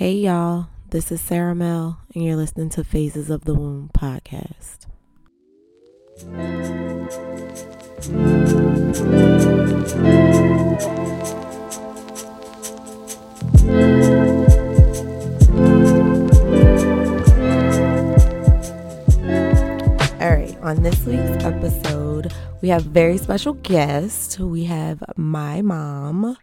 Hey, y'all. This is Sarah Mel, and you're listening to Phases of the Womb podcast. All right, on this week's episode, we have very special guest. We have my mom.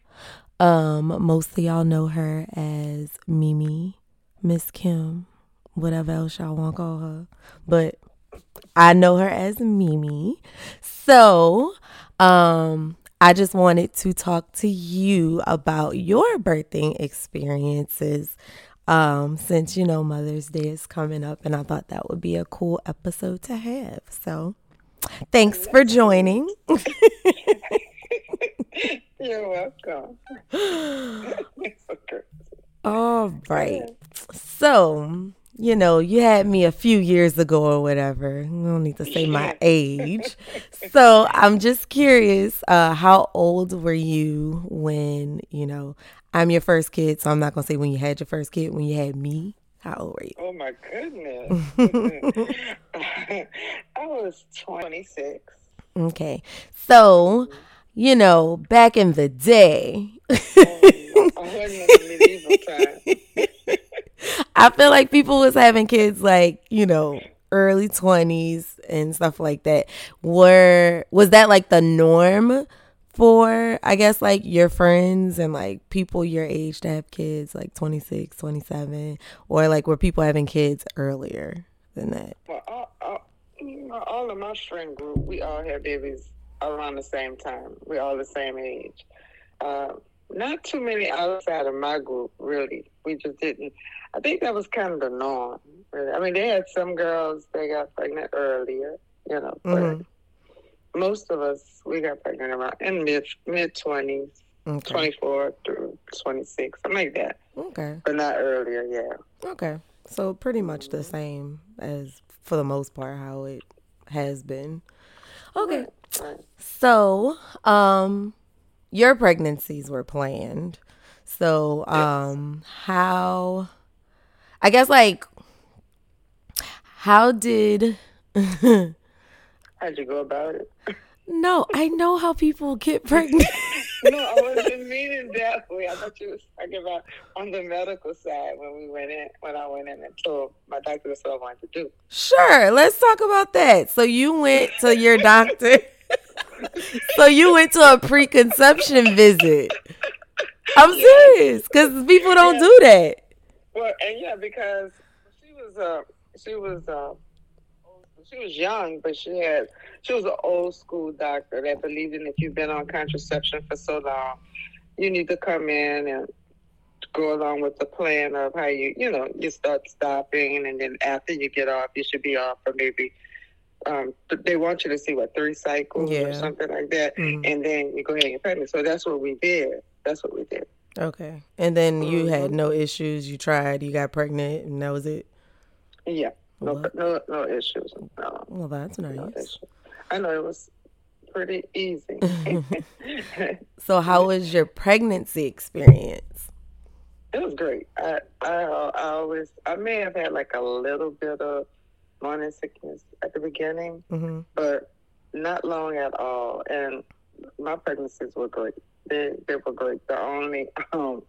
Um, most of y'all know her as Meme, Miss Kim, whatever else y'all want to call her. But I know her as Meme. So, um, I just wanted to talk to you about your birthing experiences. Um, since you know Mother's Day is coming up, and I thought that would be a cool episode to have. So, thanks for joining. You're welcome. All right. So, you know, you had me a few years ago or whatever. I don't need to say my age. So, I'm just curious, uh, how old were you when, you know, I'm your first kid, so I'm not going to say when you had your first kid, when you had me. How old were you? Oh my goodness. I was 26. Okay. So, you know, back in the day, Oh, I wasn't in the medieval time. I feel like people was having kids like, you know, early 20s and stuff like that. Were was that like the norm for I guess like your friends and like people your age to have kids like 26, 27 or like were people having kids earlier than that? Well, all, all, all of my friend group, we all had babies around the same time. We're all the same age. Uh, not too many outside of my group, really. We just didn't. I think that was kind of the norm. Really. I mean, they had some girls they got pregnant earlier, you know, but Mhm. most of us we got pregnant around in mid mid twenties, Okay. twenty four through twenty six, something like that, Okay. but not earlier. Yeah. Okay. So pretty much the same as for the most part how it has been. Okay. So, um, your pregnancies were planned. So, um, how, I guess, like, how did, How'd you go about it? no, I know how people get pregnant. no, I wasn't meaning that way. I thought you was talking about on the medical side when we went in, when I went in and told my doctor what I wanted to do. sure, let's talk about that. So, you went to your doctor. So, you went to a preconception visit. I'm serious because people don't Yeah. do that. Well, and yeah, because she was uh she was uh she was young, but she had she was an old school doctor that believed in if you've been on contraception for so long, you need to come in and go along with the plan of how you you know you start stopping, and then after you get off, you should be off for maybe. Um, th- they want you to see what three cycles Yeah. or something like that, Mhm. and then you go ahead and get pregnant. So that's what we did. That's what we did. Okay. And then you had Mhm. no issues. You tried, you got pregnant, and that was it. Yeah, no, no, no issues. No. Well, that's No nice. issue. I know it was pretty easy. So, how was your pregnancy experience? It was great. I, I, I always, I may have had like a little bit of morning sickness at the beginning, hmm but not long at all. And my pregnancies were great. They, they were great. The only, um,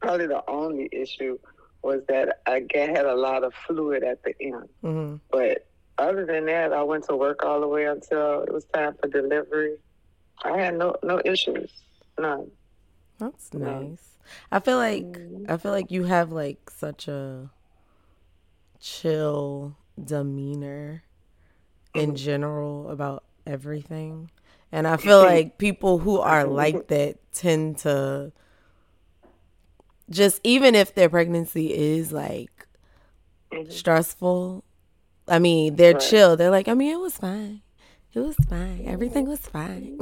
probably the only issue was that I get, had a lot of fluid at the end. hmm But other than that, I went to work all the way until it was time for delivery. I had no no issues, none. That's nice. I feel like Mhm. I feel like you have like such a chill demeanor in Mhm. general about everything. And I feel like people who are like that tend to just even if their pregnancy is like Mhm. stressful, I mean, they're Right. chill. They're like, I mean, it was fine. It was fine. Everything was fine.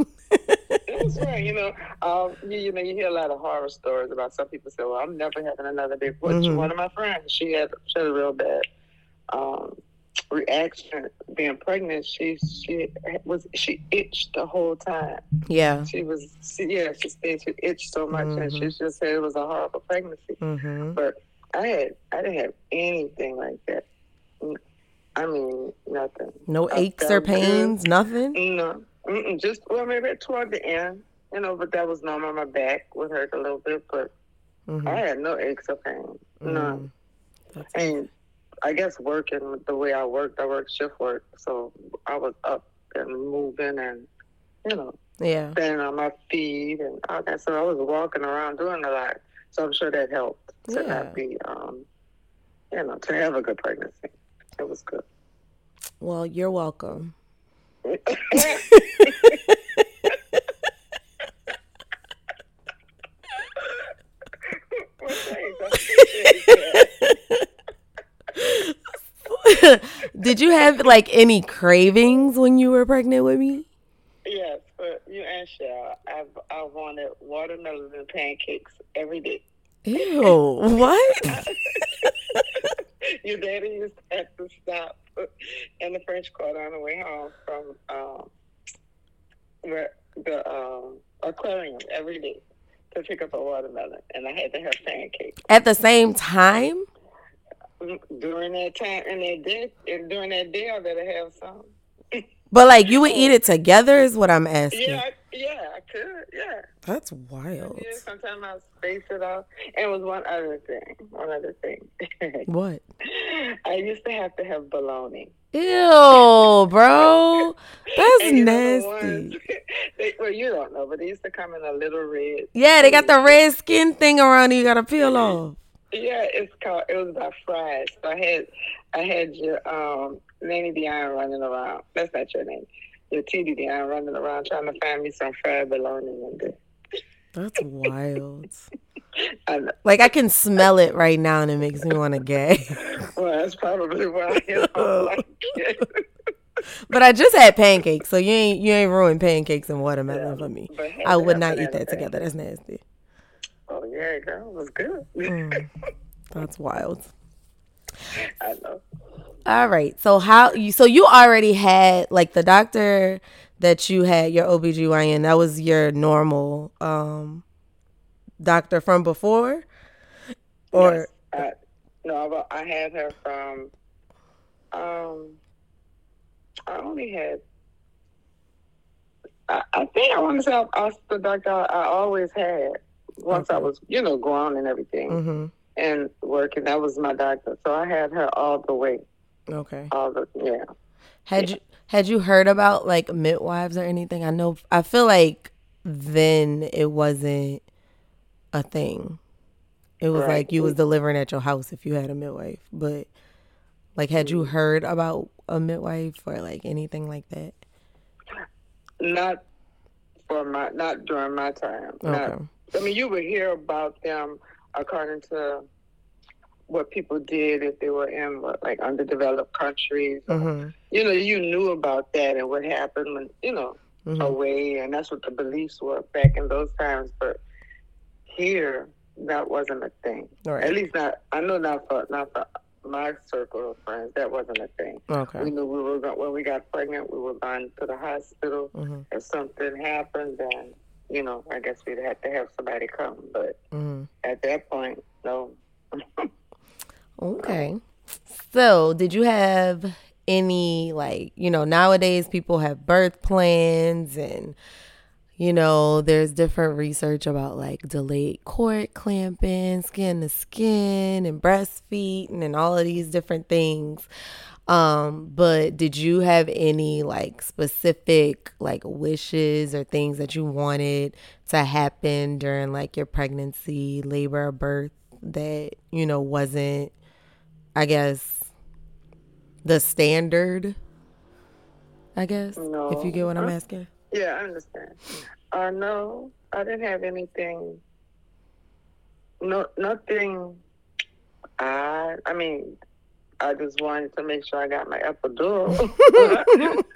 That's right. You know, um, you, you know, you hear a lot of horror stories about some people say, "Well, I'm never having another baby." Which Mhm. one of my friends, she had she had a real bad um, reaction being pregnant. She she was she itched the whole time. yeah. She was she, yeah she said she itched so much, and she just said it was a horrible pregnancy. hmm But I had I didn't have anything like that. I mean, nothing. No aches or felt good. pains, nothing. No, Mm-mm, just well, maybe toward the end, you know. But that was normal. My back would hurt a little bit, but Mhm. I had no aches or pains. Mhm. That's- And I guess working the way I worked, I worked shift work, so I was up and moving and you know Yeah. standing on my feet and all that. So I was walking around doing a lot. So I'm sure that helped to Yeah. not be, um, you know, to have a good pregnancy. It was good. Well, you're welcome. Well, thanks. I appreciate that. Did you have like any cravings when you were pregnant with me? Yes, but you and Cheryl, I've I wanted watermelon and pancakes every day. Ew. What? Your daddy used to have to stop in the French Quarter on the way home from um, where the um, aquarium every day to pick up a watermelon, and I had to have pancakes At the same time? During that time. And that day and during that day, I better have some. But like you would eat it together is what I'm asking. Yeah, I, yeah, I could. Yeah, That's wild. yeah. Sometimes I space it off. And it was one other thing. One other thing. What? I used to have to have bologna. Ew, bro. That's And you know the ones- nasty. they, well, you don't know, but they used to come in a little red. Yeah, they got the red skin thing around you. You gotta peel mm-hmm. off. Yeah, it's called. It was about fries. So I had, I had your um, Nanny Dion running around. That's not your name. Your TD Dion running around trying to find me some fried bologna and this. That's wild. I. Like I can smell it right now, and it makes me want to gay. Well, that's probably why I don't like it. But I just had pancakes, so you ain't you ain't ruined pancakes and watermelon Yeah, for me. I would not eat that together. That's nasty. Oh yeah, girl, it was good. Mm, that's wild. I know. All right. So how you so you already had like the doctor that you had your OBGYN, that was your normal um doctor from before? Or Yes, I, no, I I had her from. Um, I only had. I, I think I want to say I, I, the doctor I always had once I was, you know, grown and everything mhm. and working. That was my doctor, so I had her all the way, Okay. all the yeah. Had you had you heard about like midwives or anything? I know I feel like then it wasn't a thing. It was Right. like you was delivering at your house if you had a midwife. But like had you heard about a midwife or like anything like that? Not for my, not during my time. Not Okay. I mean, you would hear about them according to what people did if they were in what, like underdeveloped countries. Mhm. You know, you knew about that and what happened when you know Mhm. away, and that's what the beliefs were back in those times. But here, that wasn't a thing. At least not. I know not for not for my circle of friends. That wasn't a thing. Okay. We knew we were when we got pregnant, we were going to the hospital. Mhm. If something happened, then you know, I guess we'd have to have somebody come. But Mhm. at that point, no. Okay. So, did you have any like, you know, nowadays people have birth plans and you know, there's different research about like delayed cord clamping, skin to skin and breastfeeding and all of these different things. Um, but did you have any like specific like wishes or things that you wanted to happen during like your pregnancy, labor, birth that, you know, wasn't I guess the standard? I guess. No. If you get what I'm asking. Yeah, I understand. Uh, no, I didn't have anything. No, nothing. I, I mean, I just wanted to make sure I got my epidural.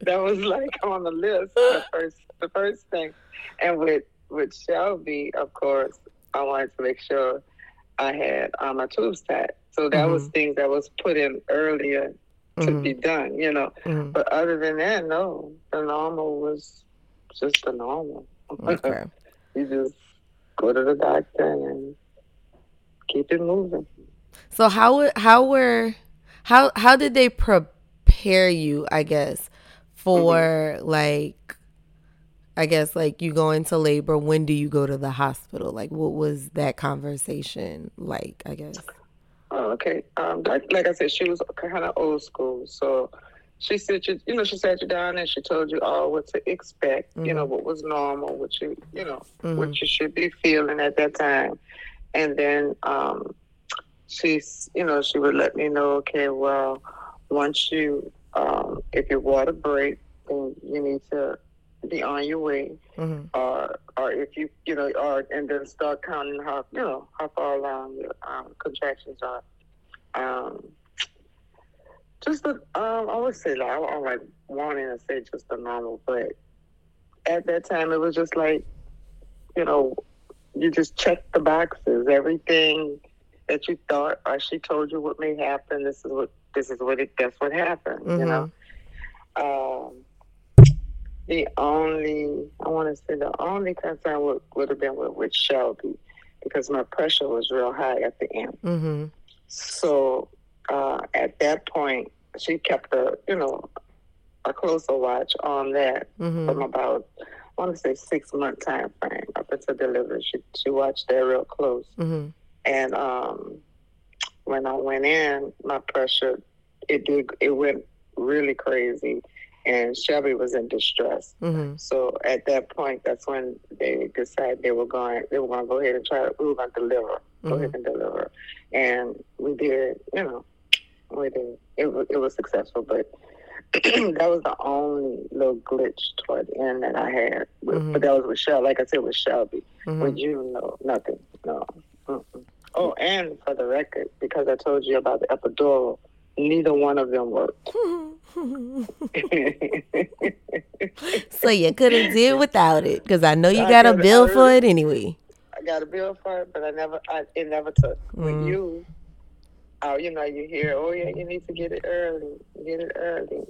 that was like on the list, the first, the first thing. And with with Shelby, of course, I wanted to make sure I had um, my tubes tied. So that was things that was put in earlier to Mhm, be done, you know. mhm. But other than that, no. The normal was just the normal. Okay. you just go to the doctor and keep it moving. So how how were how how did they prepare you? I guess for mm-hmm. like I guess like you go into labor. When do you go to the hospital? Like what was that conversation like? I guess. Oh, okay. Um, like, like I said, she was kind of old school, so she said you, you know, she sat you down and she told you all what to expect. Mm-hmm. You know, mm-hmm. what was normal, what you, you know, mm-hmm. what you should be feeling at that time, and then um, she's, you know, she would let me know, okay, well, once you, um, if your water breaks, then you need to be on your way, mm-hmm. or or if you you know, or and then start counting how you know how far along your um, contractions are. Um, just the um, I would say like I am like wanting to say just the normal, but at that time it was just like you know you just check the boxes, everything that you thought or she told you what may happen. This is what this is what it that's what happened. Mm-hmm. You know. Um, the only, I want to say the only concern would, would have been with, with Shelby because my pressure was real high at the end. Mm-hmm. So uh, at that point, she kept a, you know, a closer watch on that mm-hmm. from about, I want to say six month time frame up until delivery. She, she watched that real close. Mm-hmm. And um, when I went in, my pressure, it did, it went really crazy and Shelby was in distress. Mm-hmm. So at that point, that's when they decided they were going. They were going to go ahead and try. To, we were going to deliver. Mm-hmm. Go ahead and deliver, and we did. You know, we did. It was it was successful, but that was the only little glitch toward the end that I had. Mm-hmm. But that was with Shelby. Like I said, with Shelby. Mm-hmm. With you, no, nothing. No. Oh, and for the record, because I told you about the epidural, neither one of them worked. so you could have did without it because I know you I got a bill for it anyway. I got a bill for it, but I never, I, it never took. Mm. When you, oh, you know, you hear, oh yeah, you need to get it early, get it early.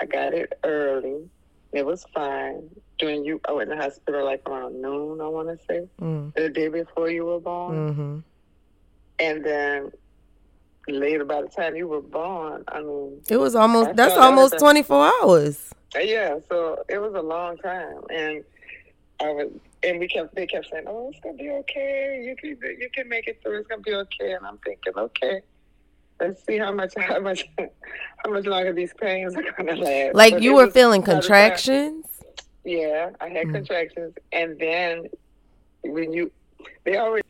I got it early. It was fine. During you, I went to the hospital like around noon. I want to say mm. the day before you were born, mm-hmm. And then later by the time you were born. I mean, it was almost that's almost twenty four hours. Yeah, so it was a long time, and I was, and we kept they kept saying, "Oh, it's gonna be okay. You can you can make it through. It's gonna be okay." And I'm thinking, okay. Let's see how much how much how much longer these pains are gonna last. Like but you were feeling contractions. Yeah, I had mm. contractions, and then when you they always,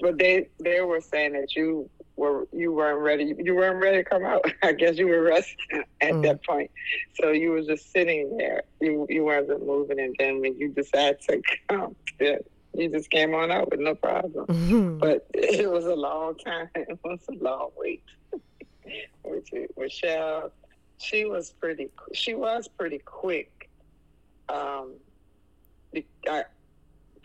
but they they were saying that you were you weren't ready. You weren't ready to come out. I guess you were resting at mm. that point. So you were just sitting there. You you wasn't moving, and then when you decided to come, yeah, you just came on out with no problem. Mm-hmm. But it was a long time. It was a long wait. Michelle, she was pretty. She was pretty quick. Um, I,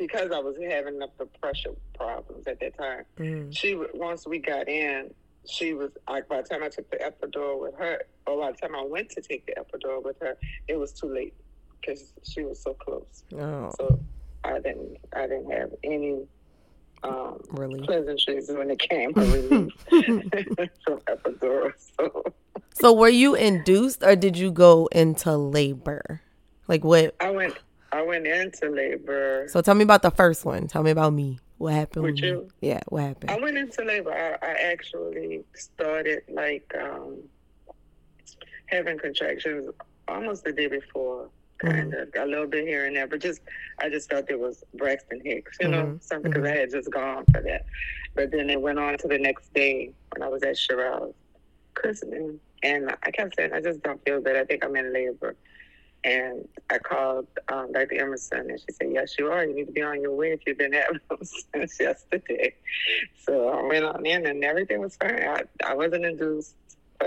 because I was having up the pressure problems at that time. Mm. She once we got in, she was like by the time I took the epidural with her, or by the time I went to take the epidural with her, it was too late because she was so close. Oh. So I didn't I didn't have any um, really pleasantries when it came to relief from epidural. So. so were you induced or did you go into labor? Like what? I went I went into labor. So tell me about the first one. Tell me about me. What happened with, you? Yeah, what happened? I went into labor. I, I actually started like um, having contractions almost the day before, kind of mm-hmm. a little bit here and there, but just I just felt it was Braxton Hicks, you know, mm-hmm. something because mm-hmm. I had just gone for that. But then it went on to the next day when I was at Sherelle's christening, and I kept saying I just don't feel good. I think I'm in labor. And I called um, Dr. Emerson, and she said, "Yes, you are. You need to be on your way if you've been having them since yesterday." So I went on in, and everything was fine. I, I wasn't induced.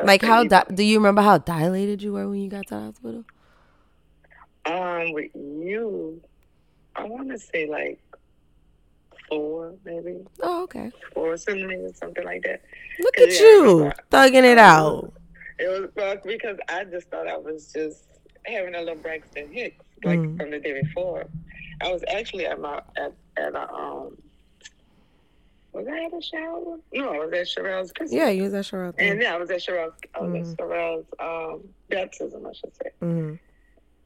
Like how? Di- do you remember how dilated you were when you got to the hospital? Um, with you, I want to say like four, maybe. Oh, okay. Four centimeters, something like that. Look at yeah, you, thugging it out. It was because I just thought I was just having a little Braxton Hicks like mm. from the day before. I was actually at my at at a um was I at a shower? No, I was at Sherelle's Christmas. Yeah, you was at Sherelle. And yeah, I was at Sherelle's, I was Mhm. at Sherelle's um, baptism, I should say. hmm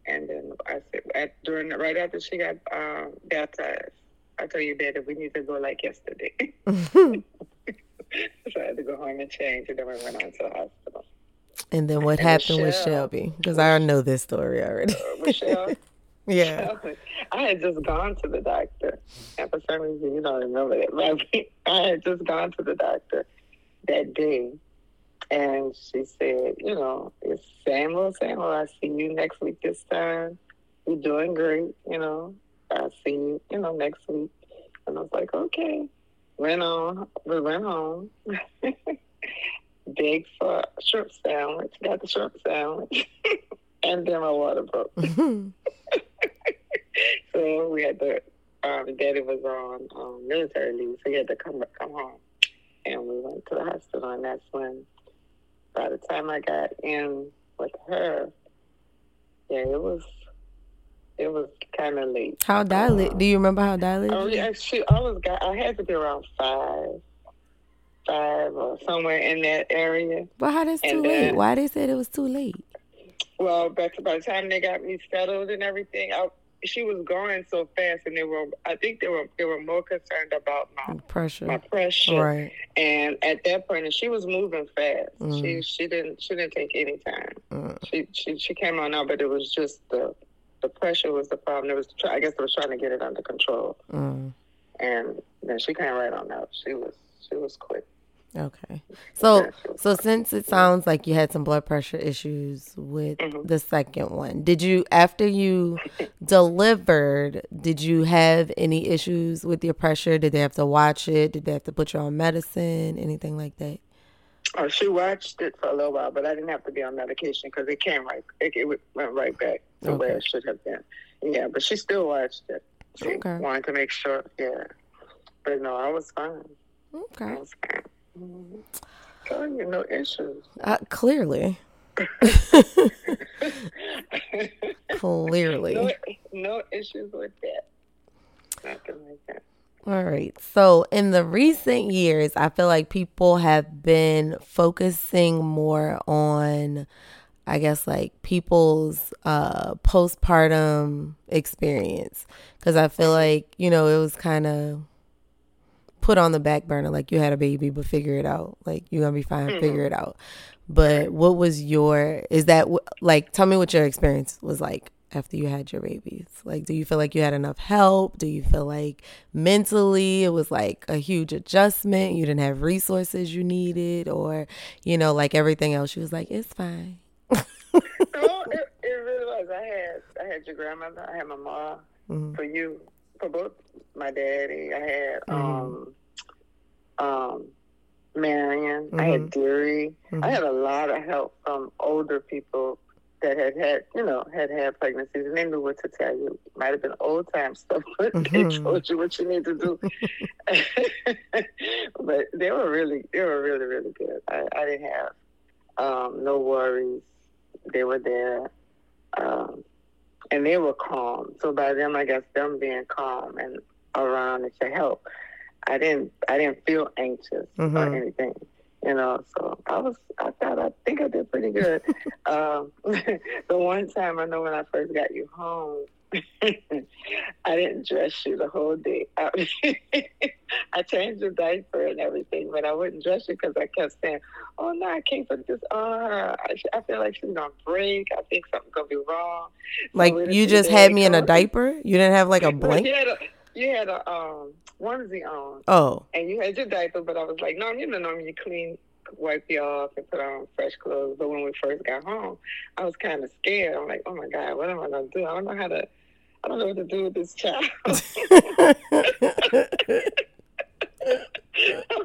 And then I said, at, during right after she got um, baptized, I told you, Betty, we need to go like yesterday. so I had to go home and change, and then we went on to the hospital. And then what And happened with Shelby? Because I know this story already. Uh, Michelle, yeah. I had just gone to the doctor, and for some reason you don't remember that. But I had just gone to the doctor that day, and she said, "You know, it's Samuel. Samuel, I see you next week. This time, you're doing great. You know, I see you. You know, next week." And I was like, "Okay." Went on. We went home. Big for shrimp sandwich. Got the shrimp sandwich, and then my water broke. So we had to. Um, Daddy was on um, military leave, so he had to come come home, and we went to the hospital. And that's when, by the time I got in with her, yeah, it was, it was kind of late. how dilated? Do you remember how dilated? Oh, yeah, she, always got. I had to be around five, five or somewhere in that area. But how that's too late? Why they said it was too late? Well, but by the time they got me settled and everything, I, she was going so fast, and they were. I think they were. They were more concerned about my pressure, my Pressure. Right. And at that point, and she was moving fast. Mm. She she didn't she didn't take any time. Mm. She she she came on out, but it was just the the pressure was the problem. It was try- I guess they was trying to get it under control, Mm. and then she came right on out. She was she was quick. Okay. So Yeah, so since it sounds like you had some blood pressure issues with Mhm. the second one, did you after you delivered, did you have any issues with your pressure? Did they have to watch it? Did they have to put you on medicine? Anything like that? Oh, she watched it for a little while, but I didn't have to be on medication because it came right. It, it went right back to where it should have been. Yeah, but she still watched it. She Okay. wanted to make sure. Yeah, but no, I was fine. Okay. Mhm. Telling you, no issues. Uh, clearly. Clearly. no, no issues with that. Nothing like that. All right. So, in the recent years, I feel like people have been focusing more on, I guess, like people's uh, postpartum experience. Because I feel like, you know, it was kind of put on the back burner. Like, you had a baby, but figure it out. Like, you're to be fine, figure it out. But what was your, is that, like, tell me what your experience was like after you had your babies? Like, do you feel like you had enough help? Do you feel like mentally it was like a huge adjustment? You didn't have resources you needed, or, you know, like everything else, you was like, it's fine. it, it really was. I had I had your grandmother. I had my mom. Mhm. For you, for both my daddy. I had um um Marion. I had Deary. Mhm. I had a lot of help from older people that had had, you know, had had pregnancies, and they knew what to tell you. Might have been old time stuff, but Mhm. they told you what you need to do. but they were really, they were really, really good. I, I didn't have um, no worries. They were there, um, and they were calm. So by them, I guess them being calm and around and to help, I didn't, I didn't feel anxious or Mhm. anything you know. So I was, I thought, I think I did pretty good. um, the one time I know when I first got you home, I didn't dress you the whole day. I, I changed your diaper and everything, but I wouldn't dress you because I kept saying, "Oh no, I can't put this on her. I, I feel like she's gonna break. I think something's gonna be wrong." Like, we you just had me in a diaper? You didn't have like a blanket? You had a, you had a um, onesie on Oh, and you had your diaper, but I was like, no, you know, normally you clean, wipe you off, and put on fresh clothes. But when we first got home, I was kind of scared. I'm like, oh my god, what am I gonna do? I don't know how to. I don't know what to do with this child. I'm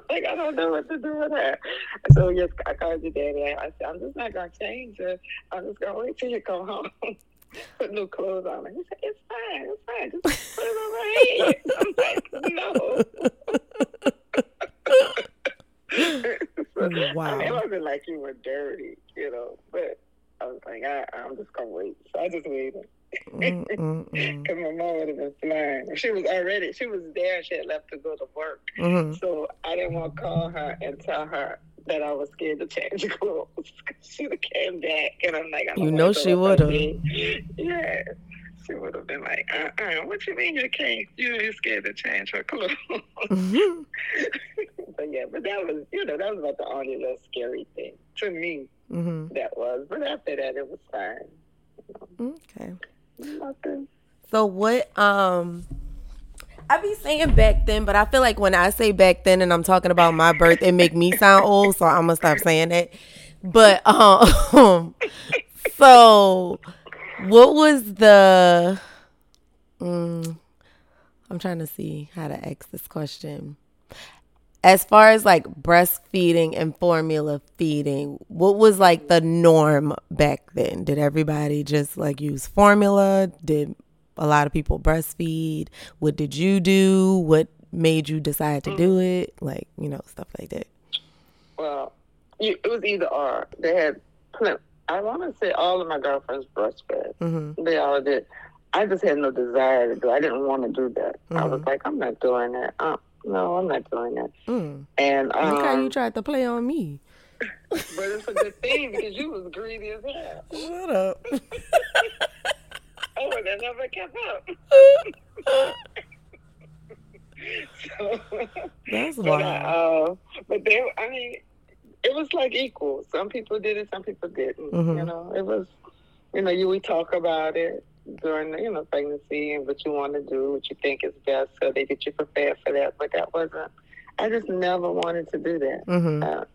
like, I don't know what to do with her. So yes, I called your daddy. I said, I'm just not gonna change her. I'm just gonna wait till you come home. Put new clothes on. And he said, It's fine, it's fine. Just put it on my head. I'm like, No. Wow. I mean, it wasn't like you were dirty, you know, but I was like, I, I'm just gonna wait. So I just waited. Because my mom would have been flying. She was already, she was there. She had left to go to work. Mm-hmm. So I didn't want to call her and tell her that I was scared to change clothes. she came back, and I'm like, I you know she would have. Yeah. She would have been like, uh, uh what you mean you can't? You're scared to change her clothes. Mm-hmm. but yeah, but that was, you know, that was about the only little scary thing to me. Mm-hmm. That was, but after that, it was fine. Okay. Nothing. So what? Um, I be saying back then, but I feel like when I say back then and I'm talking about my birth, it make me sound old. So I'm gonna stop saying it. But um, so what was the? Um, I'm trying to see how to ask this question as far as like breastfeeding and formula feeding, what was like the norm back then? Did everybody just like use formula? Did a lot of people breastfeed? What did you do? What made you decide to do mm-hmm. it? Like, you know, stuff like that. Well, it was either or. They had. I want to say all of my girlfriends breastfed. Mm-hmm. They all did. I just had no desire to do. I didn't want to do that. Mm-hmm. I was mm-hmm. like, I'm not doing that. Uh, no, I'm not doing that. Mm. And um, look how you tried to play on me. but it's a good thing because you was greedy as hell. Shut up. oh, that never kept up. so, That's wild. But, uh, but they, I mean, it was like equal. Some people did it, some people didn't. Mm-hmm. You know, it was, you know, you we talk about it during the, you know, pregnancy and what you want to do, what you think is best, so they get you prepared for that. But that wasn't. I just never wanted to do that. Mm-hmm. Uh,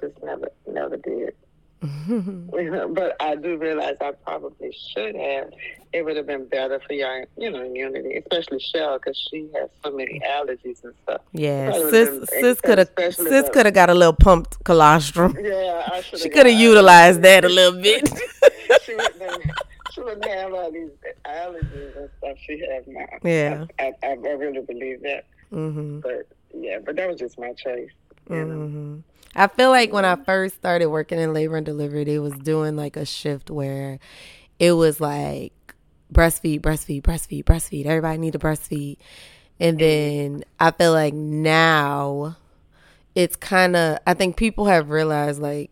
just never, never did. but I do realize I probably should have. It would have been better for your, you know, immunity, especially Shell, because she has so many allergies and stuff. Yeah, sis, sis could have, sis could have got a little pumped colostrum. Yeah, I should. She could have utilized that a little bit. she wouldn't have all these allergies and stuff she has now. Yeah, I, I, I really believe that. Mm-hmm. But yeah, but that was just my choice. Mm-hmm. I feel like when I first started working in labor and delivery, they was doing like a shift where it was like breastfeed, breastfeed, breastfeed, breastfeed. Everybody need to breastfeed. And then I feel like now it's kind of, I think people have realized like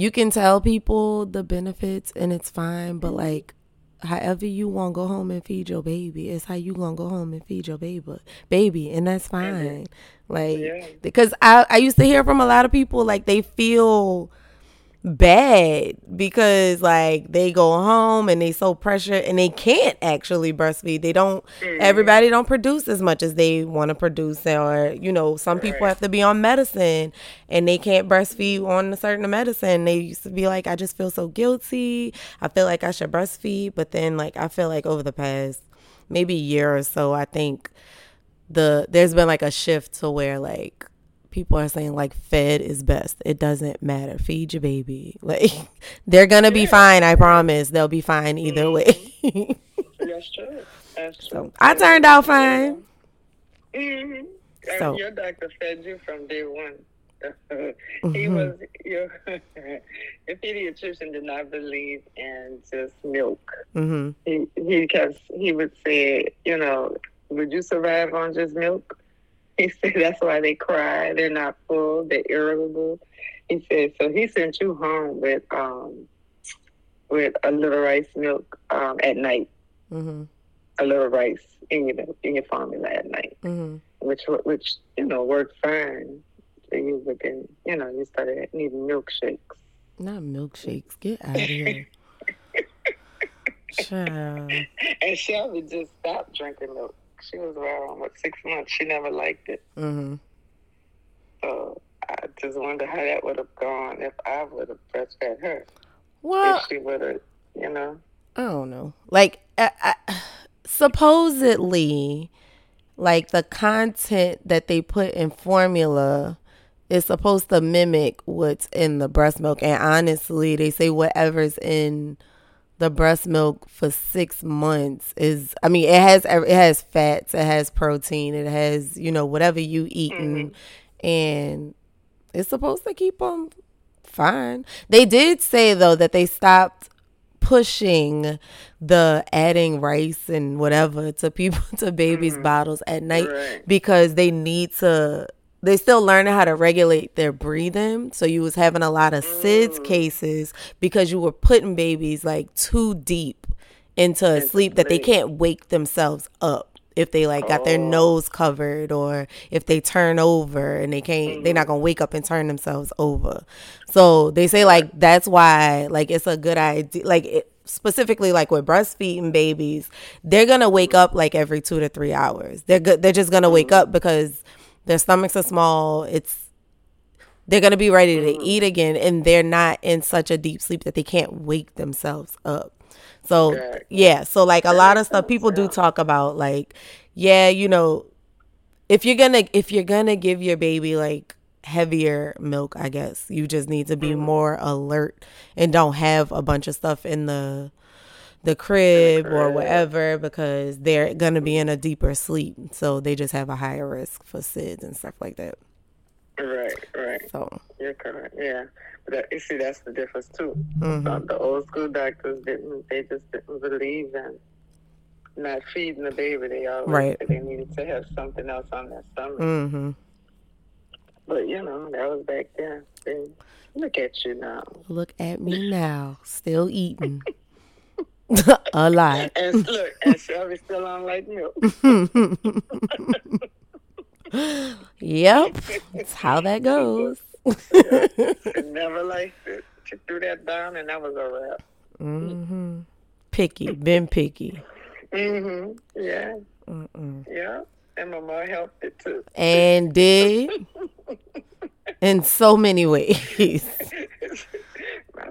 you can tell people the benefits and it's fine, but mm-hmm. like however you want to go home and feed your baby it's how you gonna go home and feed your baby baby and that's fine. Like yeah. because I, I used to hear from a lot of people like they feel bad because like they go home and they so pressured and they can't actually breastfeed. They don't mm-hmm. everybody don't produce as much as they want to produce or you know some people have to be on medicine and they can't breastfeed on a certain medicine. They used to be like i just feel so guilty. I feel like i should breastfeed. But then like i feel like over the past maybe year or so i think the there's been like a shift to where like people are saying like fed is best. It doesn't matter. Feed your baby. Like they're gonna be fine. I promise. They'll be fine either mm-hmm. way. That's true. That's true. So I turned out fine. Mm-hmm. So your doctor fed you from day one. mm-hmm. He was your, your pediatrician did not believe in just milk. Mm-hmm. He he because he would say, you know, would you survive on just milk? He said that's why they cry. They're not full. They're irritable. He said so. He sent you home with um with a little rice milk um at night. Mm-hmm. A little rice in your in your formula at night, mm-hmm. which which you know worked fine. So you within you know you started needing milkshakes. Not milkshakes. Get out of here. Child. And Shelby just stopped drinking milk she was around what six months. She never liked it. Mm-hmm. So I just wonder how that would have gone if I would have breastfed her. Well, if she would have, you know. I don't know. Like, I, I, supposedly, like the content that they put in formula is supposed to mimic what's in the breast milk, and honestly, they say whatever's in the breast milk for six months is i mean it has it has fats it has protein it has you know whatever you eating mm-hmm. and it's supposed to keep them fine they did say though that they stopped pushing the adding rice and whatever to people to babies' Mhm. bottles at night Right. because they need to they still learning how to regulate their breathing. So you was having a lot of SIDS Mm. cases because you were putting babies like too deep into a sleep that they can't wake themselves up if they like got their Oh. nose covered or if they turn over and they can't they're not Mm-hmm. gonna wake up and turn themselves over. So they say like that's why like it's a good idea like it, specifically like with breastfeeding babies, they're gonna wake up like every two to three hours. They're good. They're just gonna wake up because their stomachs are small. It's they're gonna be ready to eat again, and they're not in such a deep sleep that they can't wake themselves up. So Correct. yeah, so like a lot of stuff people do talk about like yeah, you know, if you're gonna if you're gonna give your baby like heavier milk, I guess you just need to be more alert and don't have a bunch of stuff in the the crib or crib. whatever because they're gonna be in a deeper sleep. So they just have a higher risk for SIDS and stuff like that. Right, right. So You're correct. Yeah, but that, you see, that's the difference too. mhm. Uh, the old school doctors didn't. They just didn't believe in not feeding the baby. They always Right. they needed to have something else on their stomach. Mhm. But you know, that was back then. Then look at you now. Look at me now, still eating. a lot. And look, and Shelby's still on light milk. Yep. That's how that goes. Never liked it. She threw that down, and that was a wrap. Mm-hmm. Picky, been picky. Mm-hmm. Yeah. Mm-mm. Yeah. And my mom helped it too. And did in so many ways.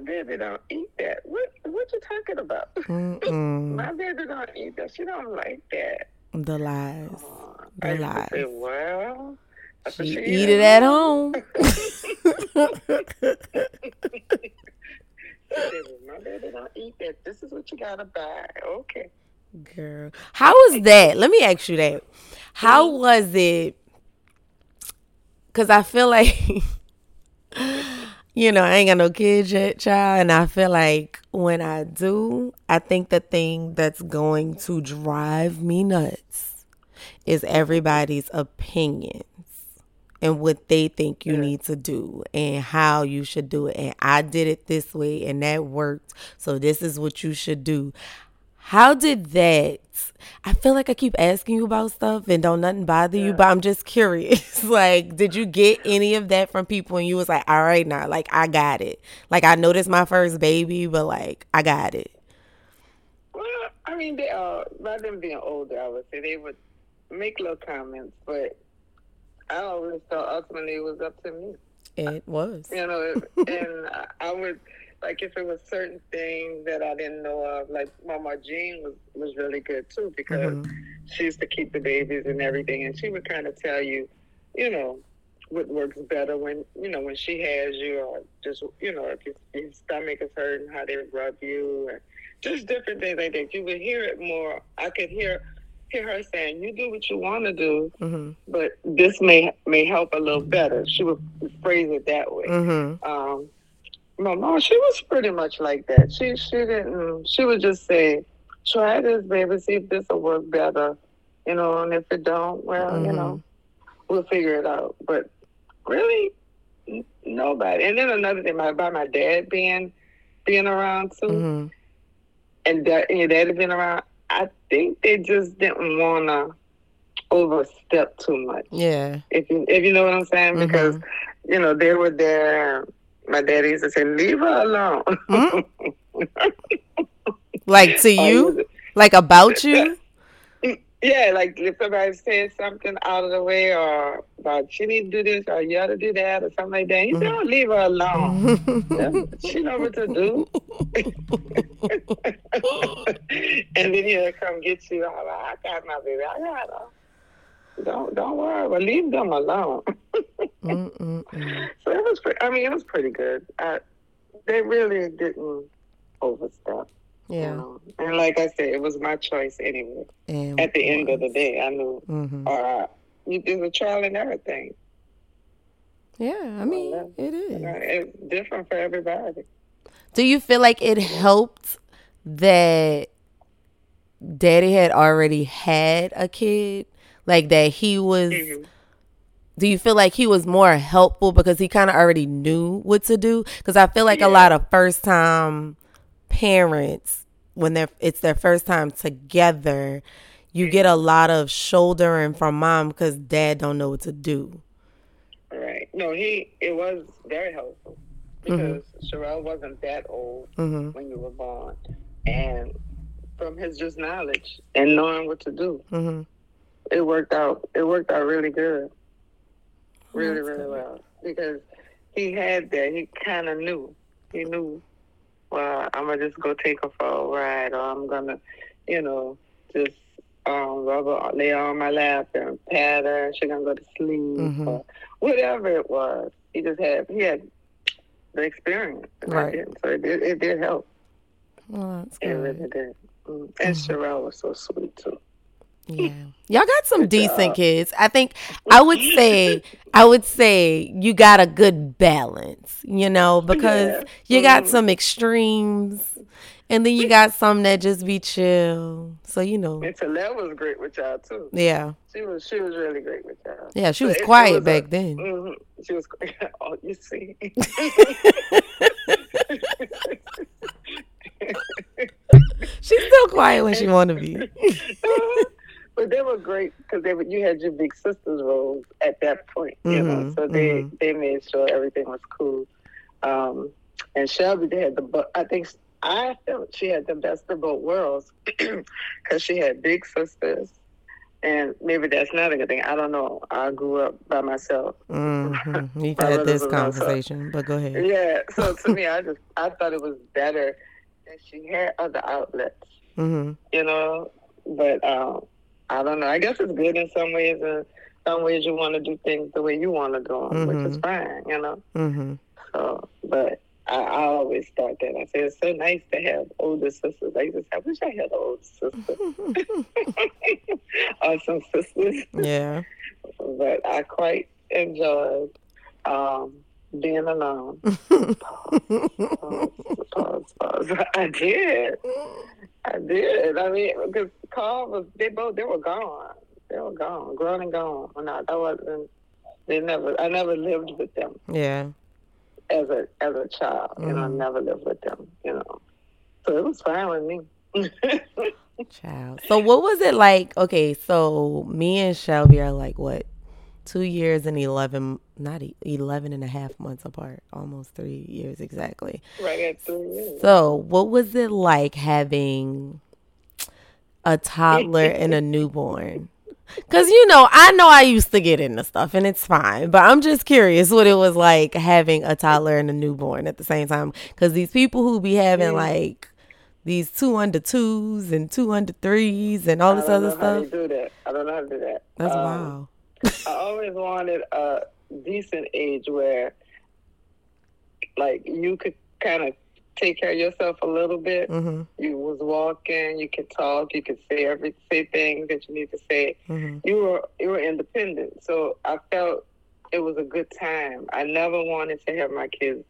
My baby don't eat that. What what you talking about? My baby don't eat that. She don't like that. The lies. Uh, The used say, lies. well, She "She eat it at home. She said, "Well, my baby don't eat that. This is what you gotta buy. Okay. Girl. How was that? Let me ask you that. How was it? Because I feel like, you know, I ain't got no kids yet, child. And I feel like when I do, I think the thing that's going to drive me nuts is everybody's opinions and what they think you Yeah. need to do and how you should do it. And I did it this way and that worked. So this is what you should do. How did that? I feel like I keep asking you about stuff and don't nothing bother you, but I'm just curious. like, did you get any of that from people and you was like, all right, now, like, I got it. Like, I know this my first baby, but like, I got it. Well, I mean, they uh, by them being older, I would say they would make little comments, but I always thought ultimately it was up to me. It was. You know, and I- I would like if it was certain things that I didn't know of. Like Mama Jean was was really good too because Mhm. she used to keep the babies and everything, and she would kind of tell you, you know, what works better when you know when she has you, or just you know if your, your stomach is hurting, how they rub you, and just different things like that. You would hear it more. I could hear hear her saying, "You do what you want to do, Mhm. but this may may help a little better." She would phrase it that way. Mhm. Um, my mom, she was pretty much like that. She she didn't. She would just say, "Try this, baby. See if this will work better." You know, and if it don't, well, you know, we'll figure it out. But really, n- nobody. And then another thing about my dad being being around too, Mhm. and that and your dad being around. I think they just didn't want to overstep too much. Yeah. If you if you know what I'm saying, Mhm. because you know they were there. My daddy used to say, "Leave her alone." Mm? Like to you? Like about you? yeah, like if somebody says something out of the way, or about she need to do this, or you ought to do that, or something like that, he said, "Oh, leave her alone. she know what to do." and then he'll come get you. Like, I got my baby. I got her. Don't don't worry, but leave them alone. So it was. Pre- I mean, it was pretty good. I, they really didn't overstep. you Yeah. know. And like I said, it was my choice anyway. And At the end of the day, I knew. Mhm. All right, you do the trial and everything. Yeah, I mean, it You know, it's different for everybody. Do you feel like it helped that daddy had already had a kid? Like that he was Mhm. do you feel like he was more helpful because he kind of already knew what to do? Because I feel like Yeah. a lot of first time parents, when they're it's their first time together, you get a lot of shouldering from mom because dad don't know what to do. Right. No, he it was very helpful because Sherelle wasn't that old hmm when you were born, and from his just knowledge and knowing what to do, hmm it worked out. It worked out really good, really, really well because he had that. He kind of knew. He knew. Well, I'm gonna just go take her for a ride, or I'm gonna, you know, just um, rub her, lay on my lap and pat her, and she's gonna go to sleep, Mhm. or whatever it was. He just had he had the experience, Right. So it did, it did help. Well, that's good. It really did. Mm. And Mhm. Sherelle was so sweet too. Yeah. Y'all got some Good decent job. kids. I think I would say I would say you got a good balance, you know, because Yeah. you got Mhm. some extremes and then you got some that just be chill. So, you know. And Talette was great with y'all too. Yeah. She was she was really great with y'all. Yeah, she was quiet was a- back then. hmm She was. Oh, you see. She's still quiet when she want to be. But they were great because they were, you had your big sisters roles at that point, you know. Mhm, So they mhm. they made sure everything was cool. Um, and Shelby, they had the. I think I felt she had the best of both worlds because she had big sisters. And maybe that's not a good thing. I don't know. I grew up by myself. hmm We've My had this myself. conversation, but go ahead. Yeah. So to me, I just I thought it was better that she had other outlets. hmm you know. But um, I don't know. I guess it's good in some ways, and some ways you want to do things the way you want to do them, which is Mhm. fine, you know. Mm-hmm. So, but I, I always thought that. I said it's so nice to have older sisters. I used to say, I wish I had an older sister or some sisters. Yeah. But I quite enjoyed um, being alone. Pause, pause, pause. I did. I did. I mean, because Carl was, they both, they were gone. They were gone, grown and gone. When I, I wasn't, they never, I never lived with them yeah. as a, as a child. You know, I Mhm. never lived with them, you know. So it was fine with me. Child. So what was it like? Okay, so me and Shelby are like what? Two years and 11, not e- 11 and a half months apart. Almost three years exactly. right at three years. So what was it like having a toddler and a newborn? Because, you know, I know I used to get into stuff and it's fine, but I'm just curious what it was like having a toddler and a newborn at the same time. Because these people who be having like these two under twos and two under threes and all this I this don't other know how stuff, they do that. I don't know how to do that. that's Um, wow. I always wanted a decent age where, like, you could kind of take care of yourself a little bit. hmm You was walking, you could talk, you could say every say things that you need to say. hmm You were you were independent, so I felt it was a good time. I never wanted to have my kids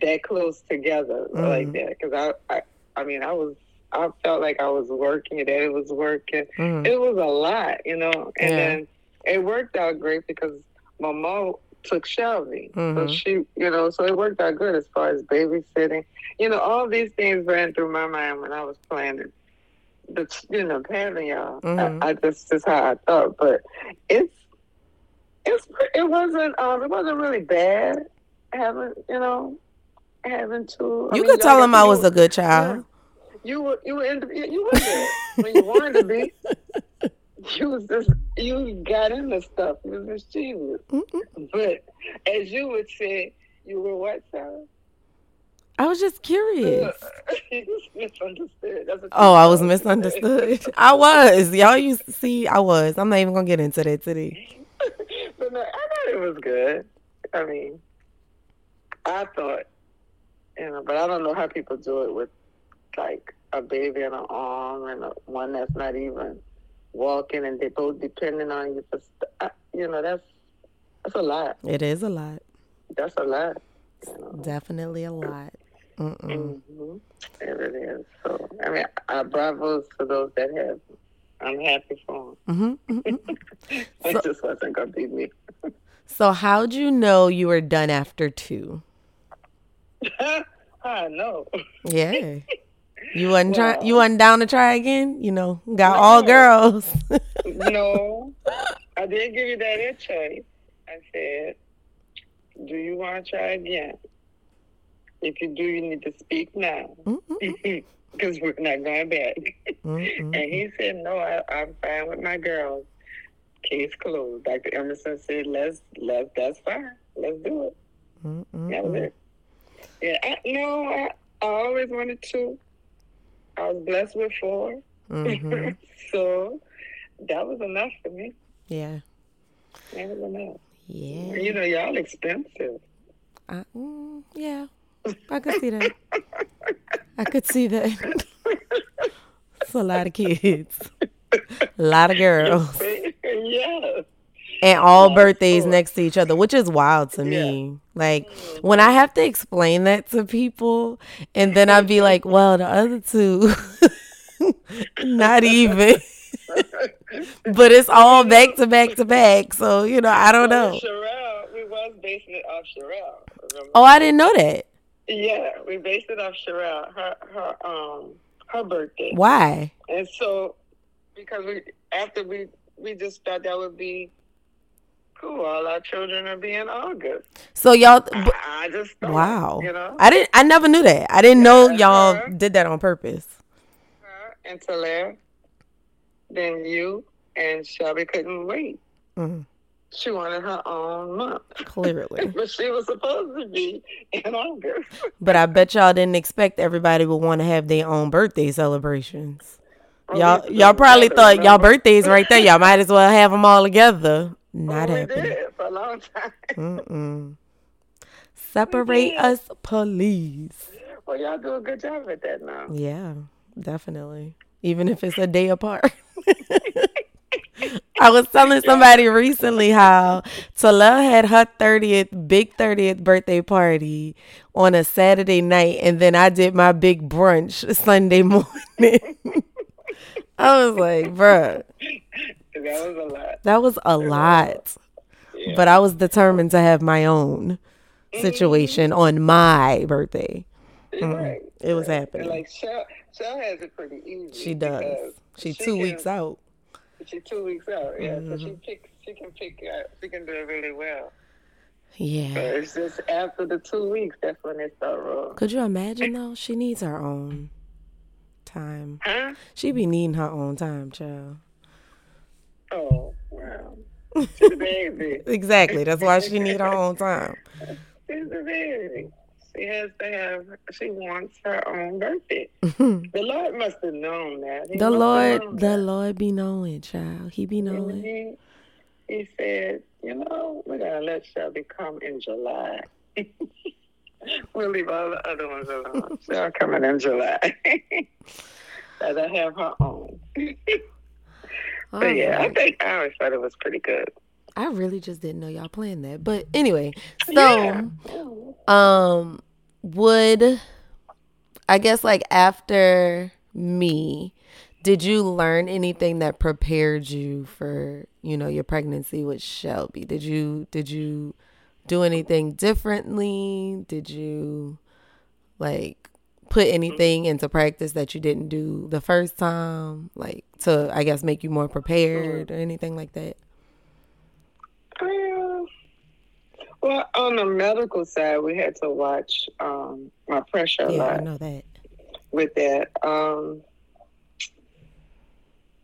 that close together like Mhm. that because I, I I mean I was I felt like I was working, that it was working hmm it was a lot, you know. And Yeah. then it worked out great because my mom took Shelby. So Mhm. she, you know, so it worked out good as far as babysitting. You know, all these things ran through my mind when I was planning. The, you know, parenting y'all. Mhm. I, I just, just how I thought. But it's, it's, it wasn't, um, it wasn't really bad having, you know, having to. I You mean, could tell him I was a good child. you were you were in you were there when you wanted to be. You was just you got into stuff. You was mischievous. Mm-mm. But as you would say, you were what, Sarah? I was just curious. misunderstood. That's what oh, you Oh, I was misunderstood. I was. Y'all used to see, I was. I'm not even going to get into that today. but no, I thought it was good. I mean, I thought, you know, but I don't know how people do it with like a baby in an arm and a, one that's not even walking, and they both depending on you for, st- you know, that's that's a lot. It is a lot. That's a lot. You know? Definitely a lot. Mm-mm. hmm It really is. So, I mean, uh, bravos to those that have. I'm happy for them. hmm hmm It So- just wasn't to be me. So how'd you know you were done after two? I know. Yeah. You wasn't trying. You wasn't down to try again. You know, got all girls. no, I did give you that a choice. I said, "Do you want to try again? If you do, you need to speak now, because we're not going back." And he said, "No, I, I'm fine with my girls. Case closed." Dr. Emerson said, "Let's let's that's fine. Let's do it." That was it. Yeah, I, no, I, I always wanted to. I was blessed with 4 Mhm. so that was enough for me. Yeah. That was enough. Yeah. You know, y'all expensive. I, mm, yeah. I could see that. I could see that. it's a lot of kids. A lot of girls. yes. And all Yeah, birthdays next to each other, which is wild to me. Like when I have to explain that to people and then I'd be like, well, the other two not even. but it's all back to back to back. So, you know, I don't know. Sherelle, we was basing it off Sherelle. remember? Oh, I didn't know that. Yeah, we based it off Sherelle, her her um her birthday. Why? And so because we after we we just thought that would be cool. All our children are being August. So y'all I just thought, Wow. you know, I didn't I never knew that. I didn't know y'all uh-huh. did that on purpose. her and Talaire, then you and Shelby couldn't wait. Mhm. She wanted her own month, Clearly. but she was supposed to be in August. But I bet y'all didn't expect everybody would want to have their own birthday celebrations. Oh, Y'all y'all probably thought y'all birthdays right there. Y'all might as well have them all together. Not Oh, happening. for a long time. Mm-mm. Separate us, please. Well, y'all do a good job at that now. Yeah, definitely. Even if it's a day apart. I was telling somebody recently how Tala had her 30th, big 30th birthday party on a Saturday night, and then I did my big brunch Sunday morning. I was like, bruh, That was a lot. that was a lot. Yeah. But I was determined to have my own situation on my birthday. You're right. It was And happening. like Shell, Shell has it pretty easy. She does. She she two can- weeks out. She two weeks out, yeah. She Mm-hmm. pick, she can pick, uh, she can do it really well. So Yeah. it's just after the two weeks that's when it start rolling. Could you imagine though? She needs her own time. Huh? She be needing her own time, child. Oh, wow. She's a baby. Exactly. That's why she need her own time. She's a baby. She has to have. She wants her own birthday. the The Lord must have known that. He must have known Lord, the that. Lord be knowing, child. He be knowing. He, he said, you know, we're gonna let Shelby come in July. we'll leave all the other ones alone. She'll coming in July. Let her have her own. But yeah, I think I always thought it was pretty good. I really just didn't know y'all planned that. But anyway, so yeah. um would I guess like after me, did you learn anything that prepared you for, you know, your pregnancy with Shelby? Did you did you do anything differently? Did you like put anything into practice that you didn't do the first time? Like to I guess make you more prepared or anything like that? Uh, well, on the medical side, we had to watch um, my pressure a Yeah, I know that. with that. Um,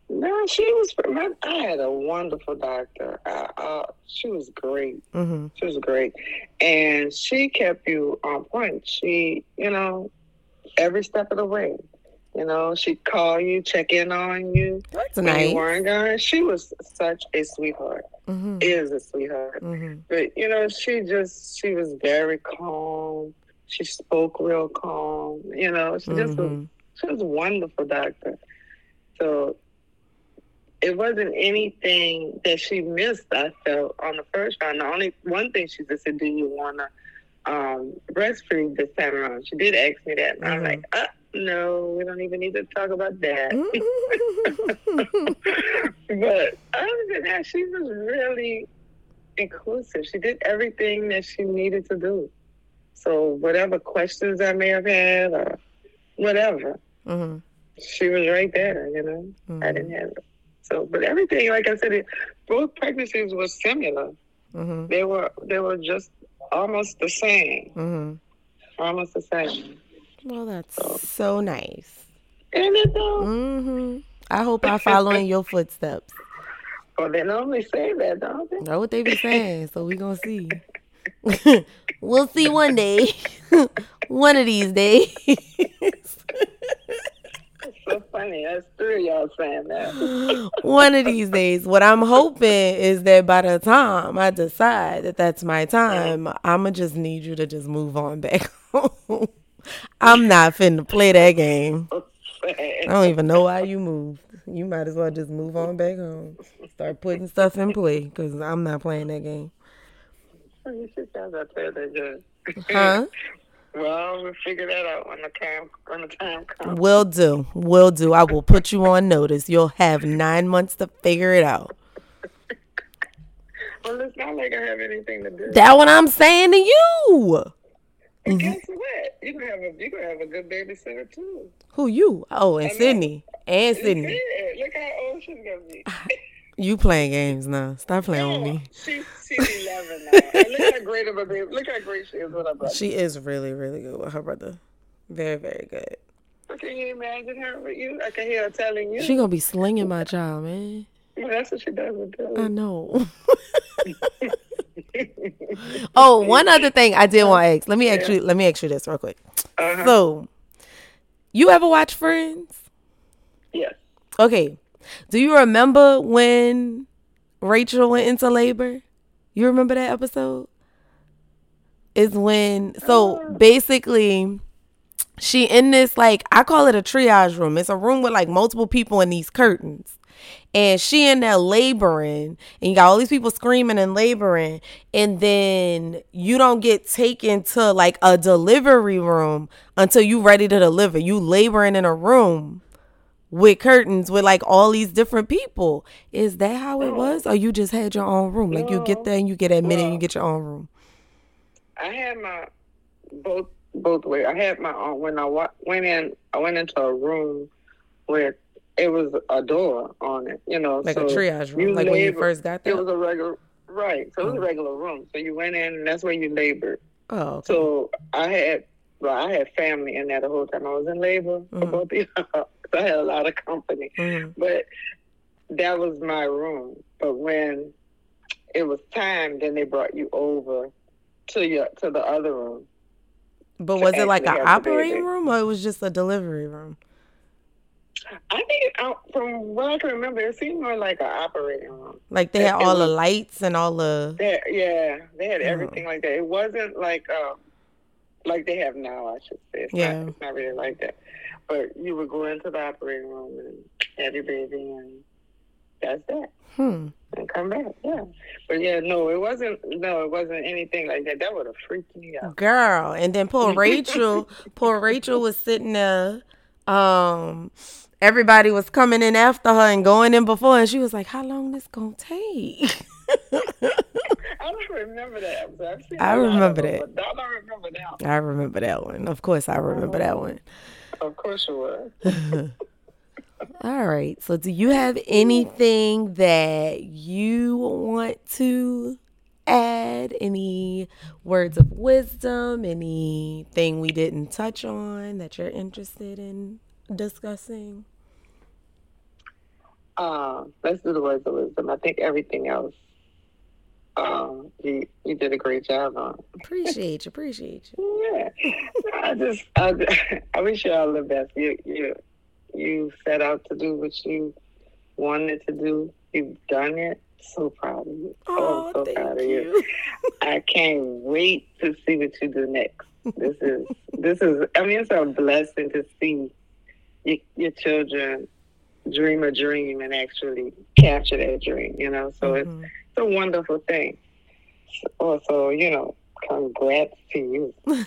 no, she was. My, I had a wonderful doctor. I, uh, she was great. Mhm. She was great, and she kept you on point. She, you know, every step of the way. You know, she'd call you, check in on you That's when nice. you weren't going. She was such a sweetheart. Mhm. Is a sweetheart. Mhm. But you know, she just she was very calm. She spoke real calm. You know, she just was Mhm. she was a wonderful doctor. So it wasn't anything that she missed. I felt on the first round. The only one thing she just said, "Do you want to um, breastfeed this time around. She did ask me that, and I'm Mhm. like, uh, no, we don't even need to talk about that. but other than that, she was really inclusive. She did everything that she needed to do. So whatever questions I may have had or whatever, hmm she was right there. You know, I didn't have it. So, but everything, like I said, it, both pregnancies were similar. hmm They were they were just almost the same, hmm almost the same. Well, that's so nice. And it though, hmm I hope I follow in your footsteps. well, they normally say that, don't they? Know what they be saying, so we gonna see. we'll see one day. one of these days. It's so funny. That's three of y'all saying that. one of these days. What I'm hoping is that by the time I decide that that's my time, I'ma just need you to just move on back home. I'm not finna play that game. I don't even know why you moved. You might as well just move on back home. Start putting stuff in play because I'm not playing that game. You should that that good. Huh? Well, we'll figure that out when the time when the time comes. Will do. Will do. I will put you on notice. You'll have nine months to figure it out. Well, it's not like I have anything to do. That's what I'm saying to you. And mm-hmm. guess what? You can have a you can have a good babysitter too. Who you? Oh, and. Sydney. And Sydney. Look how old she's gonna be. Ah, you playing games now. Stop playing with me. she's she's eleven now. And look how great of a baby. Look how great she is with her brother. She is really, really good with her brother. Very, very good. Can you imagine her with you? I can hear her telling you. She gonna be slinging my child, man. Well, that's what she does with I know. oh, one other thing I did want to ask. Let me ask you. Let me ask you this real quick. Uh-huh. So, you ever watch Friends? yes. Okay. Do you remember when Rachel went into labor? You remember that episode? Is when so basically she in this like I call it a triage room. It's a room with like multiple people in these curtains. And she in there laboring and you got all these people screaming and laboring and then you don't get taken to like a delivery room until you ready to deliver. You laboring in a room with curtains with like all these different people. Is that how it was? Or you just had your own room? Like you get there and you get admitted and you get your own room. I had my both both ways. I had my own when I wa- went in. I went into a room where it was a door on it. You know, Like so a triage room. Like when you first got there? It was a regular right. So it was Oh. a regular room. So you went in, and that's where you labored. Oh, okay. So I had, well, I had family in there the whole time I was in labor for Mhm. both of y'all. So I had a lot of company. Mhm. But that was my room. But when it was time, then they brought you over to your to the other room. But was it like an actually have the operating room or it was just a delivery room? I think from what I can remember, it seemed more like an operating room. Like they had it all the was- lights and all the. They, yeah, they had Oh. everything like that. It wasn't like uh, like they have now. I should say. It's Yeah. not, it's not really like that. But you would go into the operating room and have your baby, and that's that. Hmm. and come back. Yeah, but yeah, no, it wasn't. No, it wasn't anything like that. That would have freaked me out. Girl, and then poor Rachel, poor Rachel was sitting there. Um, everybody was coming in after her and going in before, and she was like, "How long this gonna take?" I don't remember that. I've seen I a lot of remember that. I don't remember that. one. I remember that one. Of course, I remember that one. Of course you would. All right. So, do you have anything that you want to add? Any words of wisdom? Anything we didn't touch on that you're interested in discussing? Um, let's do the words of wisdom. I think everything else, um, you you did a great job on. Appreciate you. Appreciate you. Yeah, I just I, I wish you all the best. You you you set out to do what you wanted to do. You've done it. So proud of you. Oh, so thank proud of you. I can't wait to see what you do next. This is this is. I mean, it's a blessing to see your, your children dream a dream and actually capture that dream. You know, so it's Mhm. it's a wonderful thing. Also, you know, Congrats to you.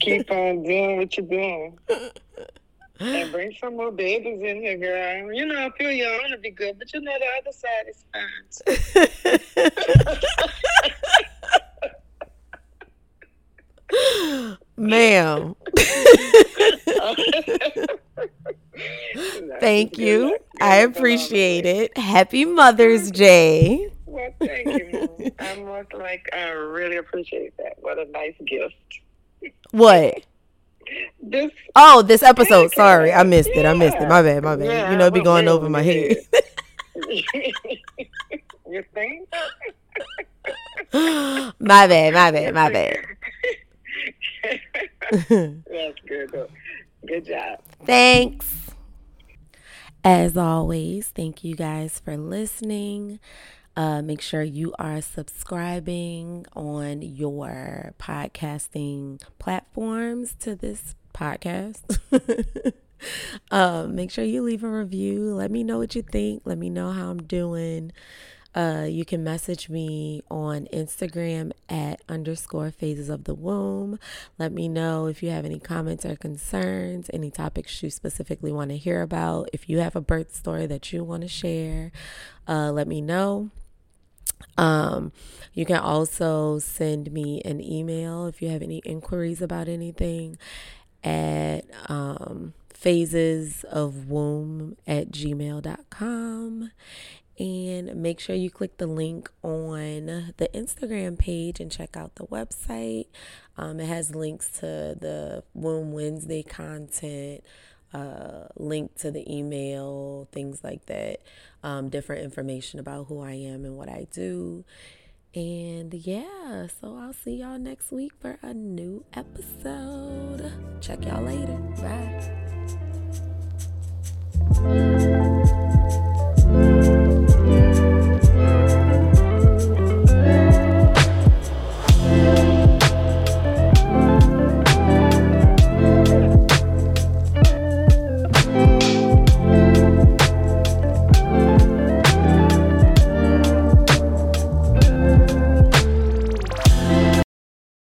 Keep on doing what you're doing. And bring some more babies in here, girl. You know, I feel your own to be good, but you know the other side is fine. Ma'am. Thank you. I appreciate it. Happy Mother's Day. Well, thank you. I'm like, I really appreciate that. What a nice gift. What? This oh, this episode. Sorry, I missed yeah. it. I missed it. My bad. My bad. Yeah, you know, be going over my head. you think? my bad. My bad. My bad. That's good. Good job. Thanks. As always, thank you guys for listening. Uh, make sure you are subscribing on your podcasting platforms to this podcast. um, make sure you leave a review. Let me know what you think. Let me know how I'm doing. Uh, you can message me on Instagram at underscore phases of the womb. Let me know if you have any comments or concerns, any topics you specifically want to hear about. If you have a birth story that you want to share, uh, let me know. Um, you can also send me an email if you have any inquiries about anything at um, phases of womb at gmail.com and make sure you click the link on the Instagram page and check out the website. Um, it has links to the Womb Wednesday content, uh, link to the email, things like that, um, different information about who I am and what I do. And yeah, so I'll see y'all next week for a new episode. Check y'all later. Bye.